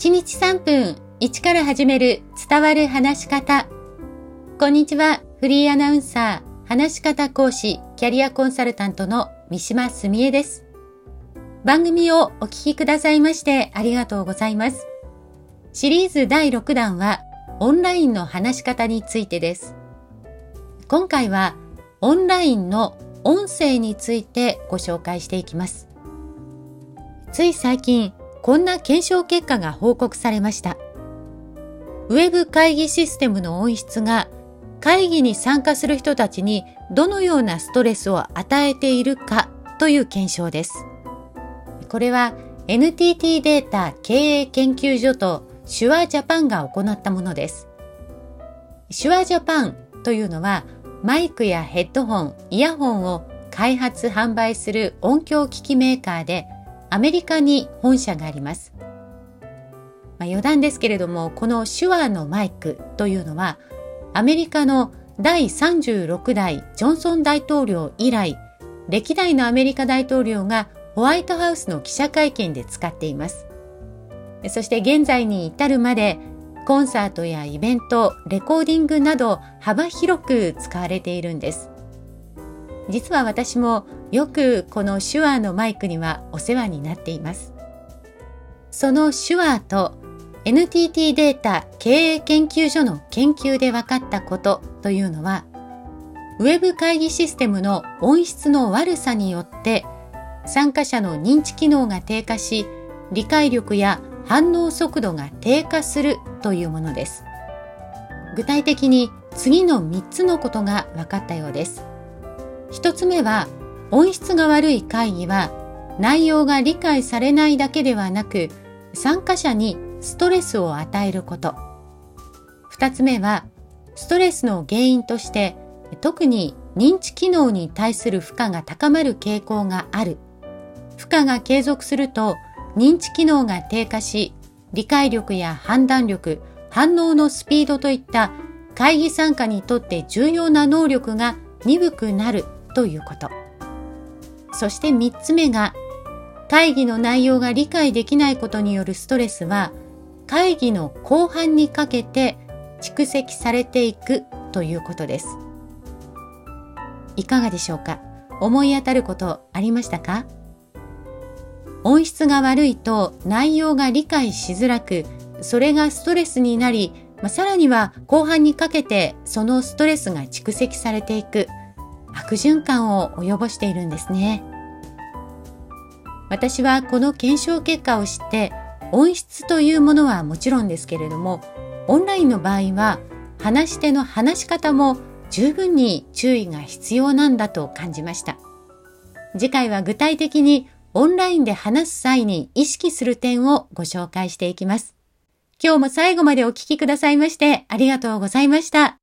1日3分1から始める伝わる話し方。こんにちは。フリーアナウンサー、話し方講師、キャリアコンサルタントの三島澄江です。番組をお聞きくださいましてありがとうございます。シリーズ第6弾はオンラインの話し方についてです。今回はオンラインの音声についてご紹介していきます。つい最近、こんな検証結果が報告されました。ウェブ会議システムの音質が会議に参加する人たちにどのようなストレスを与えているかという検証です。これは NTT データ経営研究所と手話ジャパンが行ったものです。手話ジャパンというのはマイクやヘッドホン、イヤホンを開発販売する音響機器メーカーでアメリカに本社があります。まあ、余談ですけれども、この手話のマイクというのは、アメリカの第36代ジョンソン大統領以来、歴代のアメリカ大統領がホワイトハウスの記者会見で使っています。そして現在に至るまで、コンサートやイベント、レコーディングなど幅広く使われているんです。実は私もよくこの手話のマイクにはお世話になっています。その手話と NTT データ経営研究所の研究で分かったことというのは、ウェブ会議システムの音質の悪さによって参加者の認知機能が低下し、理解力や反応速度が低下するというものです。具体的に次の3つのことが分かったようです。1つ目は音質が悪い会議は内容が理解されないだけではなく参加者にストレスを与えること。二つ目はストレスの原因として特に認知機能に対する負荷が高まる傾向がある。負荷が継続すると認知機能が低下し理解力や判断力、反応のスピードといった会議参加にとって重要な能力が鈍くなるということ。そして3つ目が、会議の内容が理解できないことによるストレスは、会議の後半にかけて蓄積されていくということです。いかがでしょうか？思い当たることありましたか？音質が悪いと内容が理解しづらく、それがストレスになり、まあ、さらには後半にかけてそのストレスが蓄積されていく。悪循環を及ぼしているんですね。私はこの検証結果を知って音質というものはもちろんですけれどもオンラインの場合は話し手の話し方も十分に注意が必要なんだと感じました。次回は具体的にオンラインで話す際に意識する点をご紹介していきます。今日も最後までお聞きくださいましてありがとうございました。